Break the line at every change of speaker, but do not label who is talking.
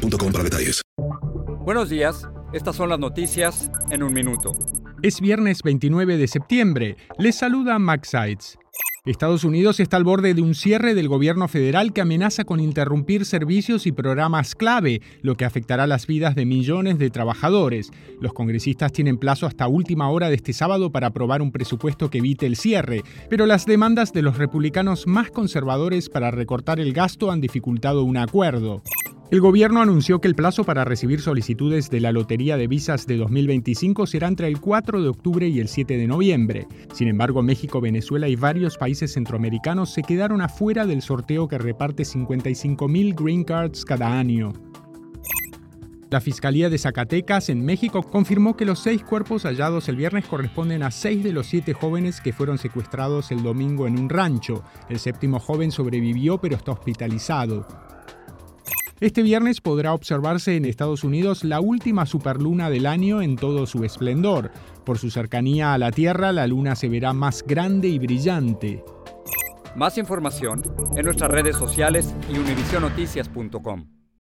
para detalles.
Buenos días, estas son las noticias en un minuto.
Es viernes 29 de septiembre. Les saluda Max Sides. Estados Unidos está al borde de un cierre del gobierno federal que amenaza con interrumpir servicios y programas clave, lo que afectará las vidas de millones de trabajadores. Los congresistas tienen plazo hasta última hora de este sábado para aprobar un presupuesto que evite el cierre, pero las demandas de los republicanos más conservadores para recortar el gasto han dificultado un acuerdo. El gobierno anunció que el plazo para recibir solicitudes de la Lotería de Visas de 2025 será entre el 4 de octubre y el 7 de noviembre. Sin embargo, México, Venezuela y varios países centroamericanos se quedaron afuera del sorteo que reparte 55.000 green cards cada año. La Fiscalía de Zacatecas en México confirmó que los seis cuerpos hallados el viernes corresponden a seis de los siete jóvenes que fueron secuestrados el domingo en un rancho. El séptimo joven sobrevivió pero está hospitalizado. Este viernes podrá observarse en Estados Unidos la última superluna del año en todo su esplendor. Por su cercanía a la Tierra, la luna se verá más grande y brillante.
Más información en nuestras redes sociales y univisionoticias.com.